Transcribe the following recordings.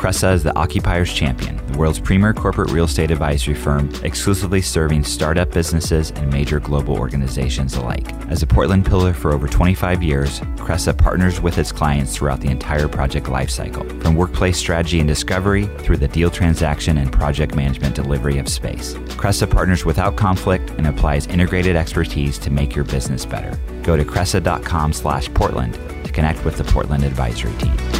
Cresa is the Occupier's Champion, the world's premier corporate real estate advisory firm, exclusively serving startup businesses and major global organizations alike. As a Portland pillar for over 25 years, Cresa partners with its clients throughout the entire project lifecycle, from workplace strategy and discovery through the deal transaction and project management delivery of space. Cresa partners without conflict and applies integrated expertise to make your business better. Go to cresa.com slash Portland to connect with the Portland advisory team.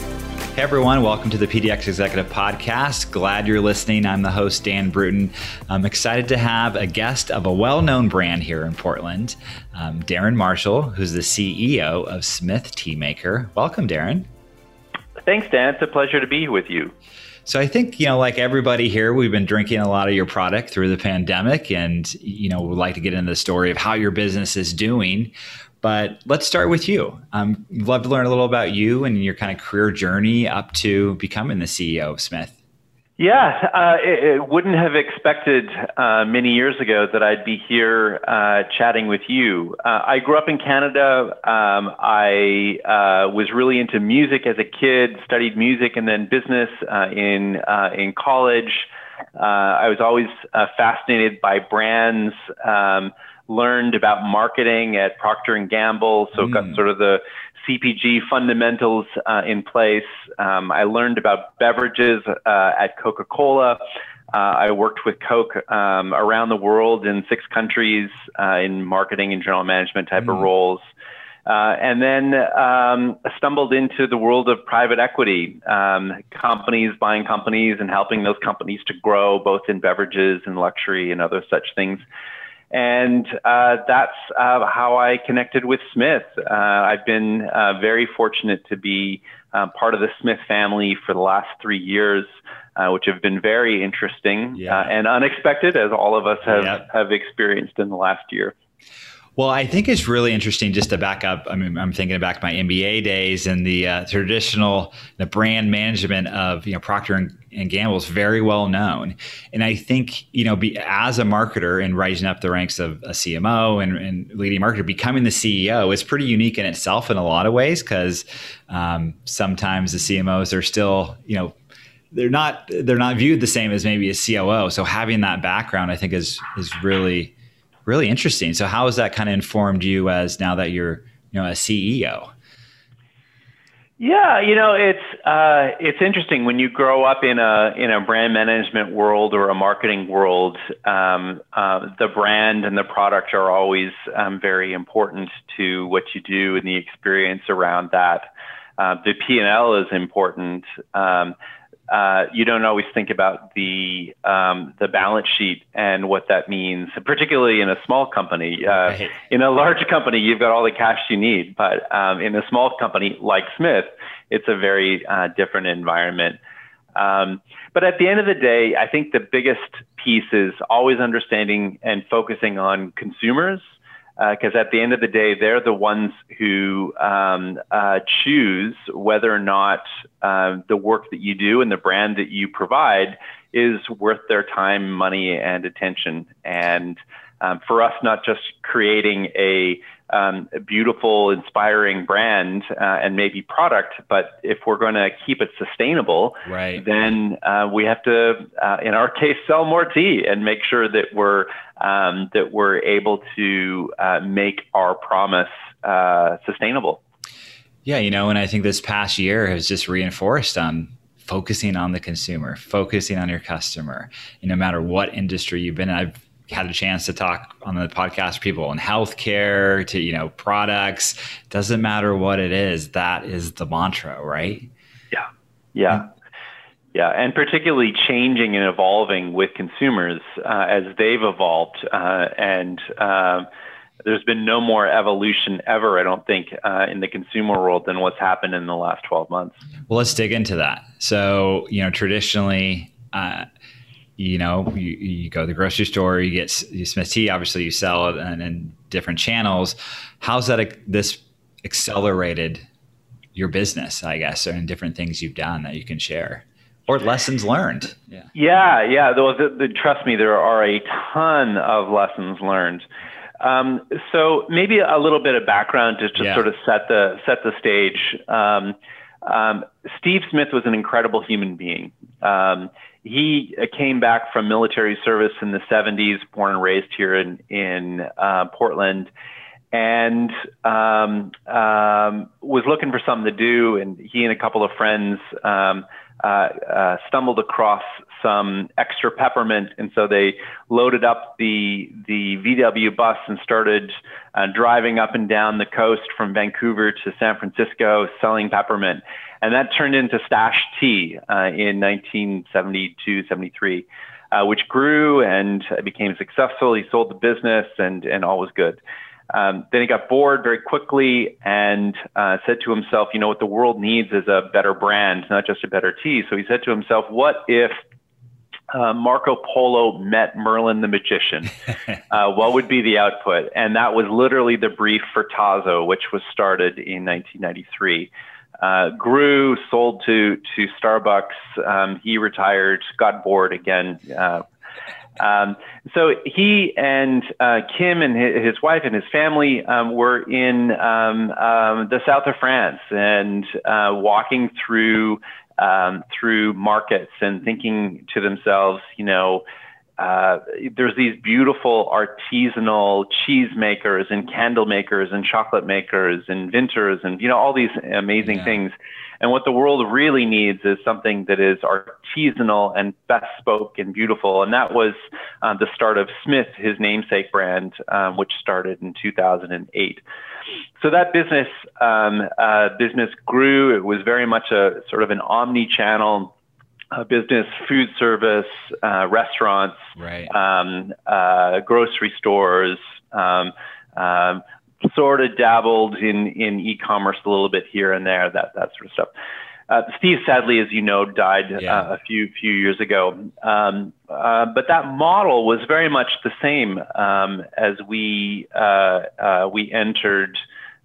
Hey everyone, welcome to the PDX Executive Podcast. Glad you're listening. I'm the host, Dan Bruton. I'm excited to have a guest of a well known brand here in Portland, um, Darren Marshall, who's the CEO of Smith Teamaker. Welcome, Darren. Thanks, Dan. It's a pleasure to be with you. So I think, you know, like everybody here, we've been drinking a lot of your product through the pandemic and, you know, would like to get into the story of how your business is doing. But let's start with you. Um, love to learn a little about you and your kind of career journey up to becoming the CEO of Smith. Yeah, uh, wouldn't have expected uh, many years ago that I'd be here uh, chatting with you. Uh, I grew up in Canada. Um, I uh, was really into music as a kid, studied music and then business uh, in in college. I was always fascinated by brands. Um, learned about marketing at Procter and Gamble, so mm. got sort of the CPG fundamentals uh, in place. Um, I learned about beverages uh, at Coca Cola. Uh, I worked with Coke um, around the world in six countries uh, in marketing and general management type mm. of roles. Uh, and then um, stumbled into the world of private equity, um, companies buying companies and helping those companies to grow both in beverages and luxury and other such things. And uh, that's uh, how I connected with Smith. Uh, I've been uh, very fortunate to be uh, part of the Smith family for the last three years, uh, which have been very interesting yeah. and unexpected, as all of us have, yeah. have experienced in the last year. Well, I think it's really interesting just to back up. I mean, I'm thinking back to my MBA days and the uh, traditional, the brand management of you know Procter and, and Gamble is very well known, and I think you know, be, as a marketer and rising up the ranks of a CMO and, and leading marketer, becoming the CEO is pretty unique in itself in a lot of ways because um, sometimes the CMOs are still you know they're not they're not viewed the same as maybe a COO. So having that background, I think, is is really really interesting. So how has that kind of informed you as now that you're, you know, a CEO? Yeah, you know, it's uh, it's interesting when you grow up in a in a brand management world or a marketing world. Um, uh, the brand and the product are always um, very important to what you do and the experience around that. Uh, the P and L is important. Um, uh, you don't always think about the um, the balance sheet and what that means, particularly in a small company. Uh, right. In a large company, you've got all the cash you need, but um, in a small company like Smith, it's a very uh, different environment. Um, but at the end of the day, I think the biggest piece is always understanding and focusing on consumers because uh, at the end of the day, they're the ones who um, uh, choose whether or not uh, the work that you do and the brand that you provide is worth their time, money, and attention. And um, for us, not just creating a, um, a beautiful, inspiring brand uh, and maybe product, but if we're going to keep it sustainable, right. then uh, we have to, uh, in our case, sell more tea and make sure that we're um, that we're able to uh, make our promise uh, sustainable. Yeah, you know, and I think this past year has just reinforced on focusing on the consumer, focusing on your customer. No matter what industry you've been in, I've had a chance to talk on the podcast people in healthcare to you know products. Doesn't matter what it is that is the mantra right? Yeah. Yeah. Yeah, and particularly changing and evolving with consumers uh, as they've evolved uh, and uh, there's been no more evolution ever, I don't think, uh, in the consumer world than what's happened in the last 12 months. Well, let's dig into that. So, you know, traditionally, uh, you know, you, you, go to the grocery store, you get you Smith tea, obviously you sell it in, in different channels. How's that this accelerated your business, I guess, or in different things you've done that you can share? or lessons learned. Yeah, yeah, yeah. The, the, the, trust me, there are a ton of lessons learned. Um, so maybe a little bit of background just to yeah. sort of set the set the stage. Um, um, Steve Smith was an incredible human being. Um, he came back from military service in the 70s, born and raised here in in uh, Portland, and um, um, was looking for something to do. And he and a couple of friends um, uh, uh, stumbled across some extra peppermint, and so they loaded up the the VW bus and started uh, driving up and down the coast from Vancouver to San Francisco, selling peppermint, and that turned into Stash Tea uh, in 1972, 73. Uh, which grew and became successful. He sold the business, and and all was good. Um, then he got bored very quickly and uh, said to himself, you know, what the world needs is a better brand, not just a better tea. So he said to himself, what if uh, Marco Polo met Merlin the magician? Uh, what would be the output? And that was literally the brief for Tazo, which was started in 1993. Uh, grew, sold to to Starbucks. Um, he retired, got bored again, uh, um, so he and uh, Kim and his wife and his family um, were in um, um, the south of France and uh, walking through um, through markets and thinking to themselves, you know, uh, there's these beautiful artisanal cheese makers and candle makers and chocolate makers and vintners and you know all these amazing yeah. things and what the world really needs is something that is artisanal and bespoke and beautiful. And that was uh, the start of Smith, his namesake brand, um, which started in 2008. So that business um, uh, business grew. It was very much a sort of an omni-channel uh, business, food service, uh, restaurants, right. um, uh, grocery stores, um, um, sort of dabbled in in e-commerce a little bit here and there, that that sort of stuff. Uh, Steve, sadly, as you know, died yeah. uh, a few few years ago. Um, uh, but that model was very much the same um, as we uh, uh, we entered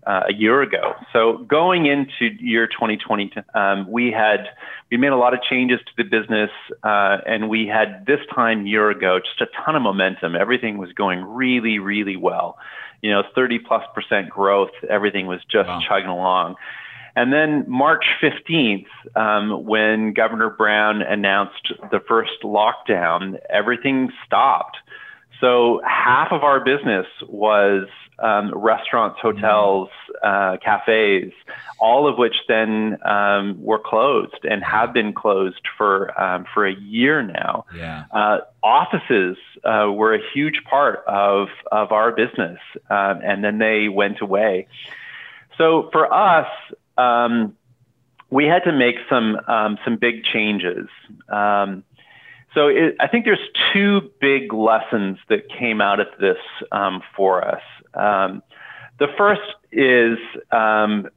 uh, a year ago. So going into year 2020, um, we had we made a lot of changes to the business, and we had this time year ago just a ton of momentum. Everything was going really, really well you know, 30 plus percent growth. Everything was just wow. chugging along. And then March 15th, um, when Governor Brown announced the first lockdown, everything stopped. So half of our business was um, restaurants, hotels, uh, cafes, all of which then um, were closed and have been closed for um, for a year now. Yeah. Uh, offices uh, were a huge part of of our business, um, and then they went away. So for us, um, we had to make some um, some big changes. Um, so it, I think there's two big lessons that came out of this um, for us. Um, the first is um,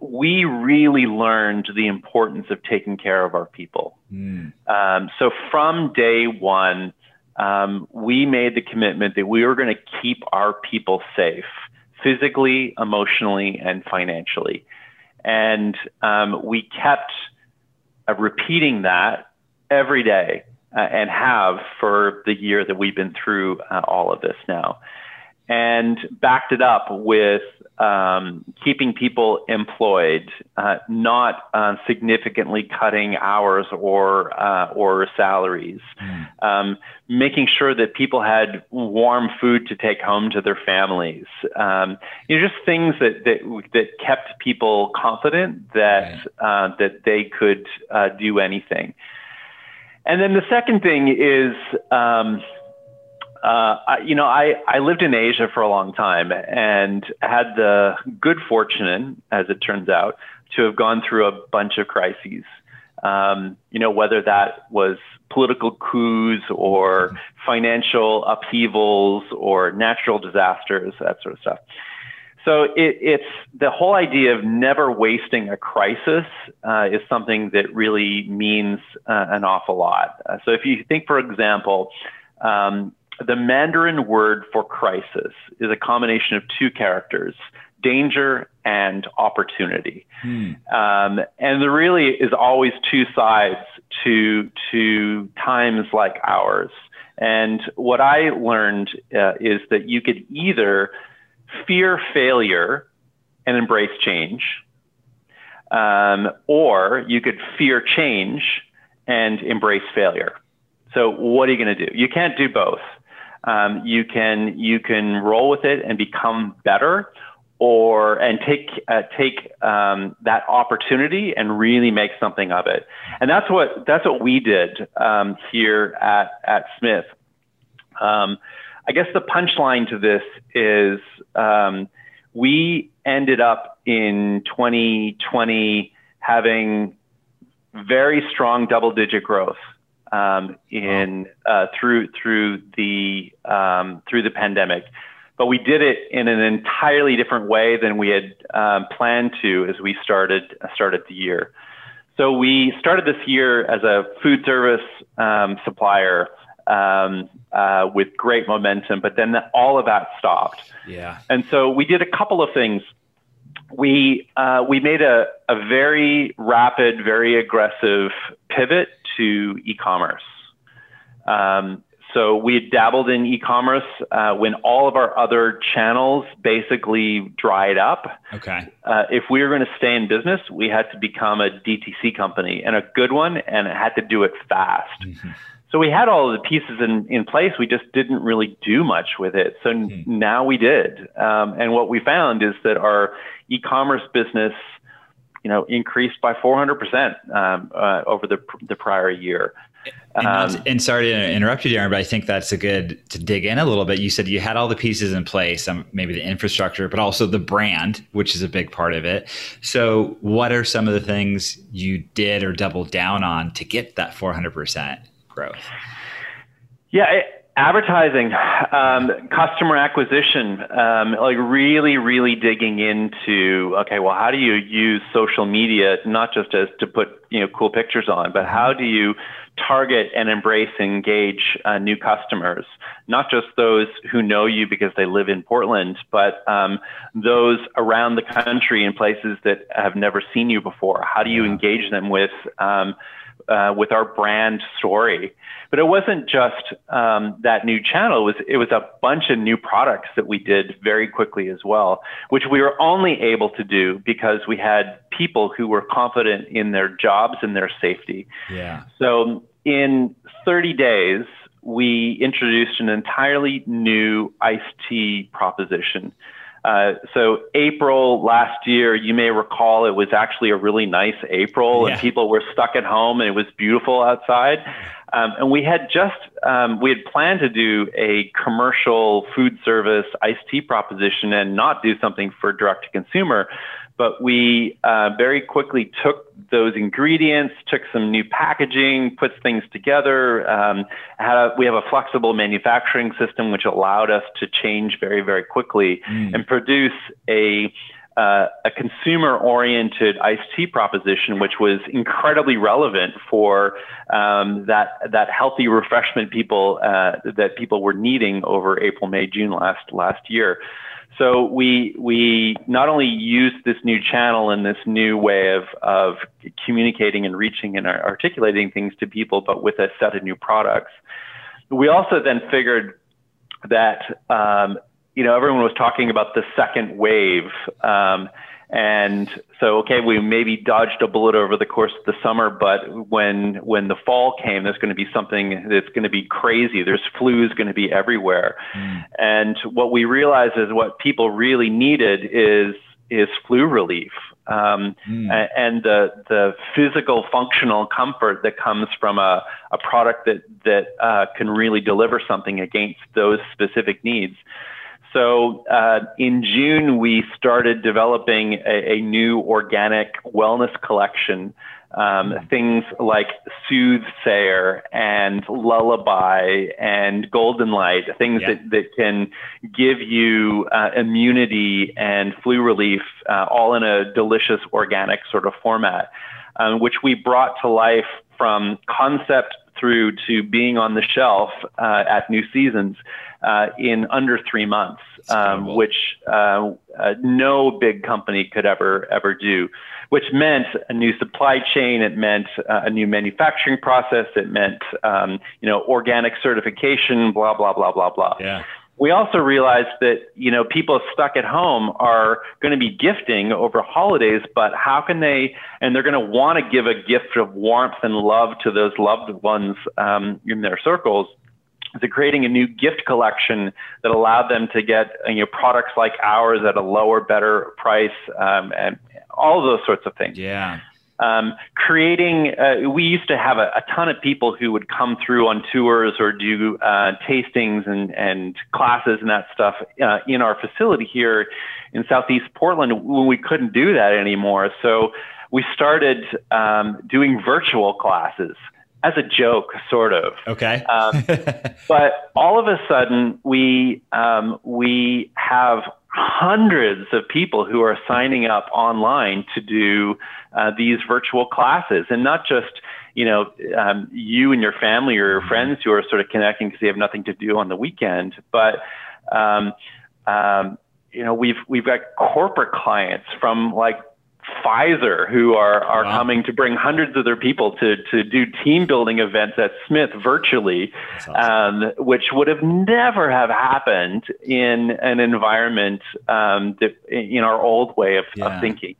we really learned the importance of taking care of our people. Mm. so from day one, um, we made the commitment that we were going to keep our people safe physically, emotionally, and financially. And um, we kept uh, repeating that every day uh, and have for the year that we've been through uh, all of this now. And backed it up with um, keeping people employed, uh, not uh, significantly cutting hours or uh, or salaries, mm. um, making sure that people had warm food to take home to their families. Um, you know, just things that that that kept people confident that right. Uh, that they could uh, do anything. And then the second thing is, um, uh, I, you know, I, I lived in Asia for a long time and had the good fortune, as it turns out, to have gone through a bunch of crises. Um, you know, whether that was political coups or financial upheavals or natural disasters, that sort of stuff. So it, it's the whole idea of never wasting a crisis uh, is something that really means uh, an awful lot. Uh, so if you think, for example, um, the Mandarin word for crisis is a combination of two characters, danger and opportunity. Hmm. Um, and there really is always two sides to, to times like ours. And what I learned uh, is that you could either fear failure and embrace change, um, or you could fear change and embrace failure. So what are you going to do? You can't do both. Um, you can you can roll with it and become better, or and take uh, take um, that opportunity and really make something of it. And that's what that's what we did um, here at at Smith. I guess the punchline to this is um, we ended up in 2020 having very strong double digit growth um, in uh, through through the um, through the pandemic. But we did it in an entirely different way than we had um, planned to as we started started the year. So we started this year as a food service um, supplier um, uh, with great momentum, but then all of that stopped. Yeah. And so we did a couple of things. We uh, we made a, a very rapid, very aggressive pivot to e-commerce. Um, so we had dabbled in e-commerce uh, when all of our other channels basically dried up. Okay. Uh, if we were going to stay in business, we had to become a DTC company and a good one, and it had to do it fast. Mm-hmm. So we had all of the pieces in, in place. We just didn't really do much with it. So mm-hmm. now we did. Um, and what we found is that our e-commerce business, you know, increased by 400% um, uh, over the, the prior year. And, um, and, sorry to interrupt you, Darren, but I think that's a good to dig in a little bit. You said you had all the pieces in place, um, maybe the infrastructure, but also the brand, which is a big part of it. So, what are some of the things you did or doubled down on to get that 400%? Growth? Yeah, it, advertising, um, customer acquisition, um, like really, really digging into okay, well, how do you use social media not just as to put you know cool pictures on, but how do you target and embrace and engage uh, new customers, not just those who know you because they live in Portland, but um, those around the country in places that have never seen you before. How do you engage them with um, uh, with our brand story. But it wasn't just um, that new channel. It was it was a bunch of new products that we did very quickly as well, which we were only able to do because we had people who were confident in their jobs and their safety. Yeah. So in 30 days, we introduced an entirely new iced tea proposition. Uh, so April last year, you may recall it was actually a really nice April, yeah. and people were stuck at home, and it was beautiful outside. Um, and we had just um, we had planned to do a commercial food service iced tea proposition and not do something for direct to consumer. But we uh, very quickly took those ingredients, took some new packaging, put things together. Um, had a, we have a flexible manufacturing system which allowed us to change very, very quickly mm. and produce a uh, a consumer-oriented iced tea proposition, which was incredibly relevant for um, that that healthy refreshment people uh, that people were needing over April, May, June last last year. So we we not only used this new channel and this new way of of communicating and reaching and articulating things to people, but with a set of new products. We also then figured that um, you know everyone was talking about the second wave. Um, and so, okay, we maybe dodged a bullet over the course of the summer, but when when the fall came, there's going to be something that's going to be crazy. There's flu is going to be everywhere, mm. and what we realized is what people really needed is is flu relief um, mm. and the the physical functional comfort that comes from a, a product that that uh, can really deliver something against those specific needs. So uh, in June, we started developing a, a new organic wellness collection Um, things like soothsayer and lullaby and golden light, things yeah. that, that can give you uh, immunity and flu relief, uh, all in a delicious organic sort of format, um, which we brought to life from concept through to being on the shelf uh, at New Seasons uh, in under three months, um, which uh, uh, no big company could ever ever do. Which meant a new supply chain. It meant uh, a new manufacturing process. It meant um, you know organic certification. Blah blah blah blah blah. Yeah we also realized that you know people stuck at home are going to be gifting over holidays but how can they and they're going to want to give a gift of warmth and love to those loved ones um, in their circles. So creating a new gift collection that allowed them to get you know products like ours at a lower better price um, and all those sorts of things. Yeah um, creating, uh, we used to have a, a, ton of people who would come through on tours or do uh, tastings and, and classes and that stuff uh, in our facility here in Southeast Portland when we couldn't do that anymore. So we started um, doing virtual classes as a joke, sort of. Okay. um, but all of a sudden, we um, we have hundreds of people who are signing up online to do uh, these virtual classes, and not just you know um, you and your family or your mm-hmm. friends who are sort of connecting because they have nothing to do on the weekend, but um, um, you know we've we've got corporate clients from like Pfizer, who are, are wow. coming to bring hundreds of their people to, to do team building events at Smith virtually, awesome. um, which would have never have happened in an environment um, that, in our old way of, yeah. of thinking.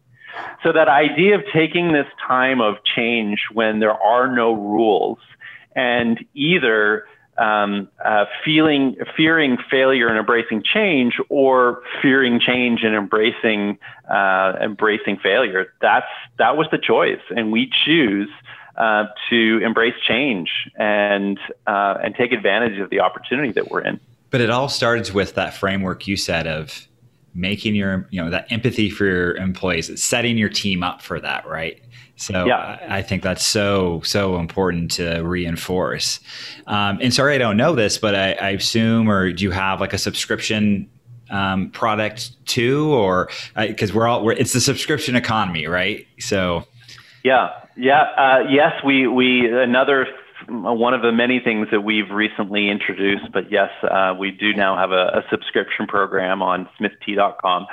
So that idea of taking this time of change when there are no rules and either um, uh, feeling, fearing failure and embracing change, or fearing change and embracing uh, embracing failure. That's that was the choice, and we choose uh, to embrace change and uh, and take advantage of the opportunity that we're in. But it all starts with that framework you said of making your you know that empathy for your employees, setting your team up for that, right? So yeah. I think that's so so important to reinforce. Um, and sorry, I don't know this, but I, I, assume, or do you have like a subscription um, product too, or because we're all we're, it's the subscription economy, right? So yeah, yeah, uh, yes, we we another one of the many things that we've recently introduced, but yes, uh, we do now have a, a subscription program on smithtea.com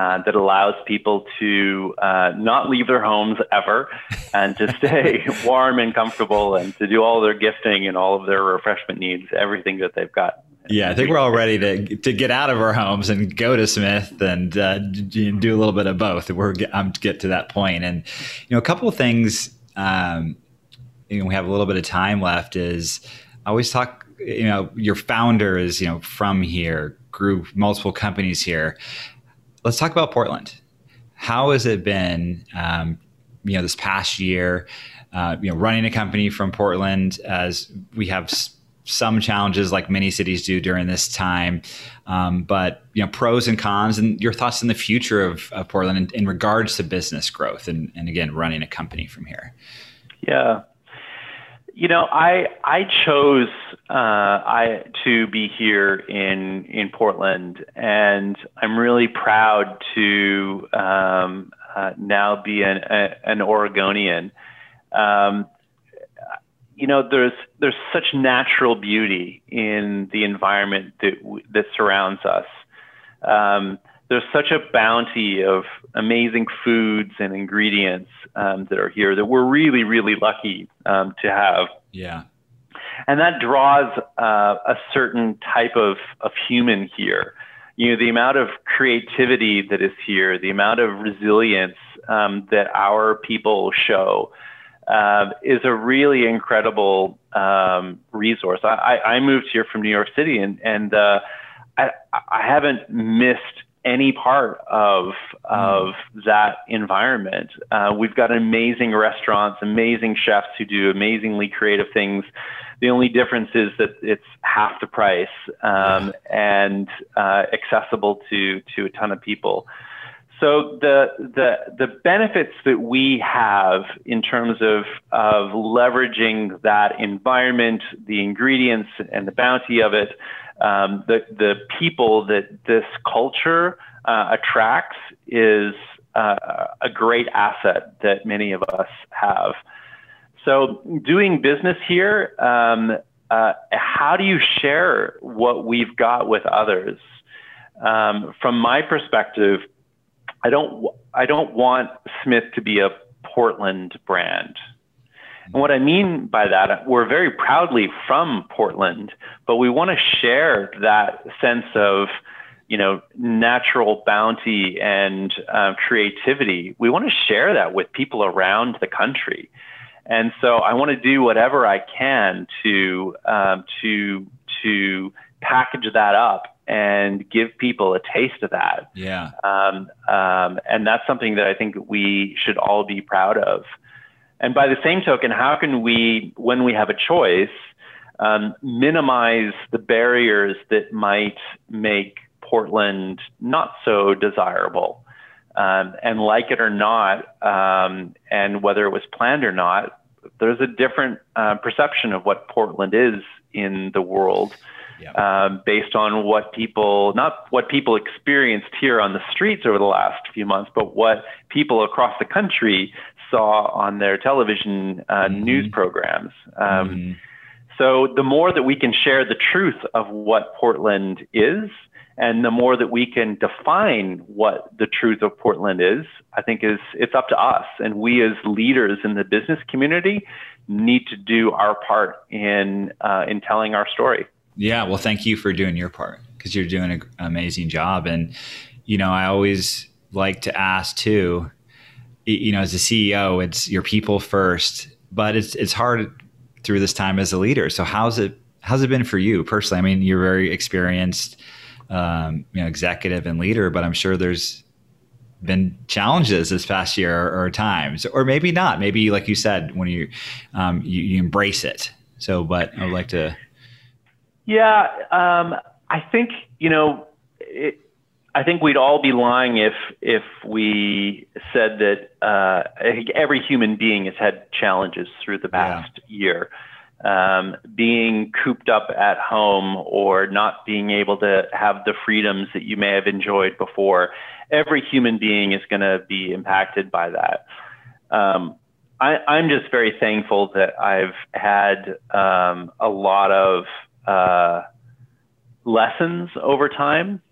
uh, that allows people to uh, not leave their homes ever and to stay warm and comfortable and to do all their gifting and all of their refreshment needs, everything that they've got. Yeah, I think we're all ready to to get out of our homes and go to Smith and uh, do a little bit of both. We're I'm to get to that point, and you know, a couple of things. Um, you know, we have a little bit of time left. Is I always talk. You know, your founder is you know from here, grew multiple companies here let's talk about Portland. How has it been, um, you know, this past year? Uh, you know, running a company from Portland, as we have s- some challenges like many cities do during this time, um, but you know, pros and cons, and your thoughts on the future of, of Portland in, in, regards to business growth, and, and again, running a company from here. Yeah, you know, I I chose uh, I to be here in in Portland, and I'm really proud to um, uh, now be an a, an Oregonian. Um, you know, there's there's such natural beauty in the environment that that surrounds us. Um, there's such a bounty of amazing foods and ingredients um, that are here that we're really, really lucky um, to have. Yeah. And that draws uh, a certain type of, of human here. You know, the amount of creativity that is here, the amount of resilience um, that our people show uh, is a really incredible um, resource. I, I, moved here from New York City and, and uh, I, I haven't missed any part of of that environment. Uh, we've got amazing restaurants, amazing chefs who do amazingly creative things. The only difference is that it's half the price um, and uh, accessible to to a ton of people. So the the the benefits that we have in terms of of leveraging that environment, the ingredients, and the bounty of it, um, the the people that this culture uh, attracts is uh, a great asset that many of us have. So doing business here, um, uh, how do you share what we've got with others? Um, from my perspective, I don't I don't want Smith to be a Portland brand. And what I mean by that, we're very proudly from Portland, but we want to share that sense of, you know, natural bounty and uh, creativity. We want to share that with people around the country. And so I want to do whatever I can to um, to to package that up and give people a taste of that. Yeah. Um, um, and that's something that I think we should all be proud of. And by the same token, how can we, when we have a choice, um, minimize the barriers that might make Portland not so desirable? Um, and like it or not, um, and whether it was planned or not, there's a different uh, perception of what Portland is in the world um, based on what people, not what people experienced here on the streets over the last few months, but what people across the country saw on their television uh, mm-hmm. news programs. Um, mm-hmm. So the more that we can share the truth of what Portland is, and the more that we can define what the truth of Portland is, I think is it's up to us. And we as leaders in the business community need to do our part in uh, in telling our story. Yeah, well, thank you for doing your part because you're doing an amazing job. And you know, I always like to ask too. You know, as a CEO, it's your people first, but it's it's hard through this time as a leader. So how's it how's it been for you personally? I mean, you're very experienced, um, you know, executive and leader, but I'm sure there's been challenges this past year or, or times, or maybe not. Maybe like you said, when you um, you, you embrace it. So, but I would like to yeah, um, I think you know, it, I think we'd all be lying if if we said that uh, I think every human being has had challenges through the past yeah. year. Um, being cooped up at home or not being able to have the freedoms that you may have enjoyed before. Every human being is going to be impacted by that. Um, I, am just very thankful that I've had um, a lot of uh, lessons over time.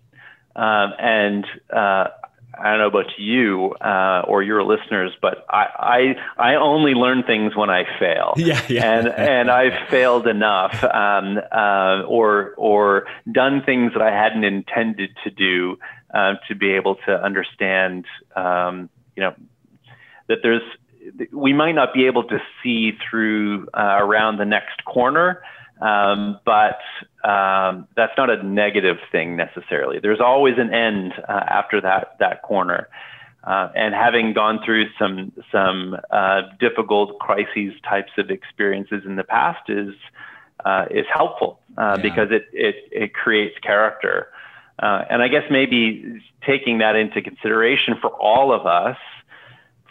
Um, and uh, I don't know about you uh, or your listeners, but I, I, I only learn things when I fail. Yeah, yeah. And and I've failed enough, um, uh, or or done things that I hadn't intended to do uh, to be able to understand, um, you know, that there's we might not be able to see through uh, around the next corner, um, but um, that's not a negative thing necessarily. There's always an end uh, after that that corner. Uh, and having gone through some some uh, difficult crises types of experiences in the past is uh, is helpful uh, yeah. because it, it it creates character. Uh, and I guess maybe taking that into consideration for all of us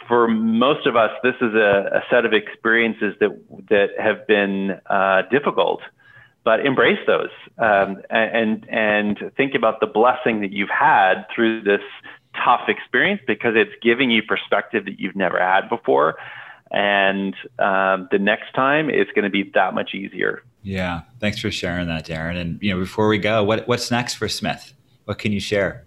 for most of us, this is a, a set of experiences that that have been uh, difficult, but embrace those um, and and think about the blessing that you've had through this tough experience because it's giving you perspective that you've never had before, and um, the next time it's going to be that much easier. Yeah, thanks for sharing that, Darren. And you know, before we go, what what's next for Smith? What can you share?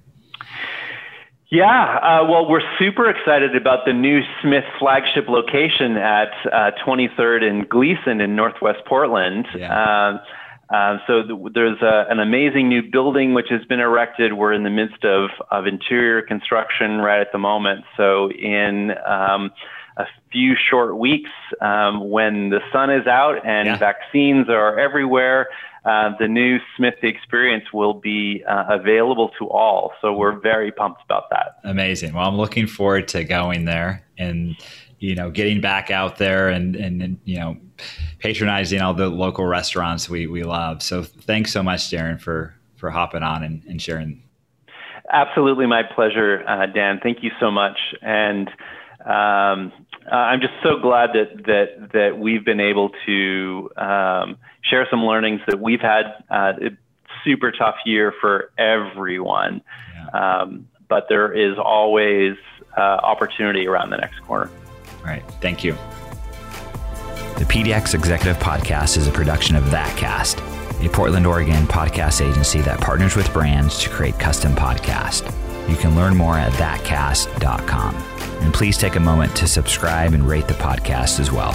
Yeah, uh, well, we're super excited about the new Smith flagship location at uh, 23rd and Glisan in Northwest Portland. Yeah. Uh, uh, so th- there's a, an amazing new building which has been erected. We're in the midst of, of interior construction right at the moment. So in um, a few short weeks, um, when the sun is out and yeah. vaccines are everywhere, uh, the new Smith experience will be uh, available to all. So we're very pumped about that. Amazing. Well, I'm looking forward to going there and you know getting back out there and and, and you know patronizing all the local restaurants we we love. So thanks so much, Darren, for for hopping on and, and sharing. absolutely my pleasure, uh, Dan. Thank you so much. And um, I'm just so glad that that that we've been able to um, share some learnings that we've had. Uh, super tough year for everyone, yeah. um, but there is always uh, opportunity around the next corner. All right. Thank you. The PDX Executive Podcast is a production of ThatCast, a Portland, Oregon podcast agency that partners with brands to create custom podcasts. You can learn more at thatcast.com. And please take a moment to subscribe and rate the podcast as well.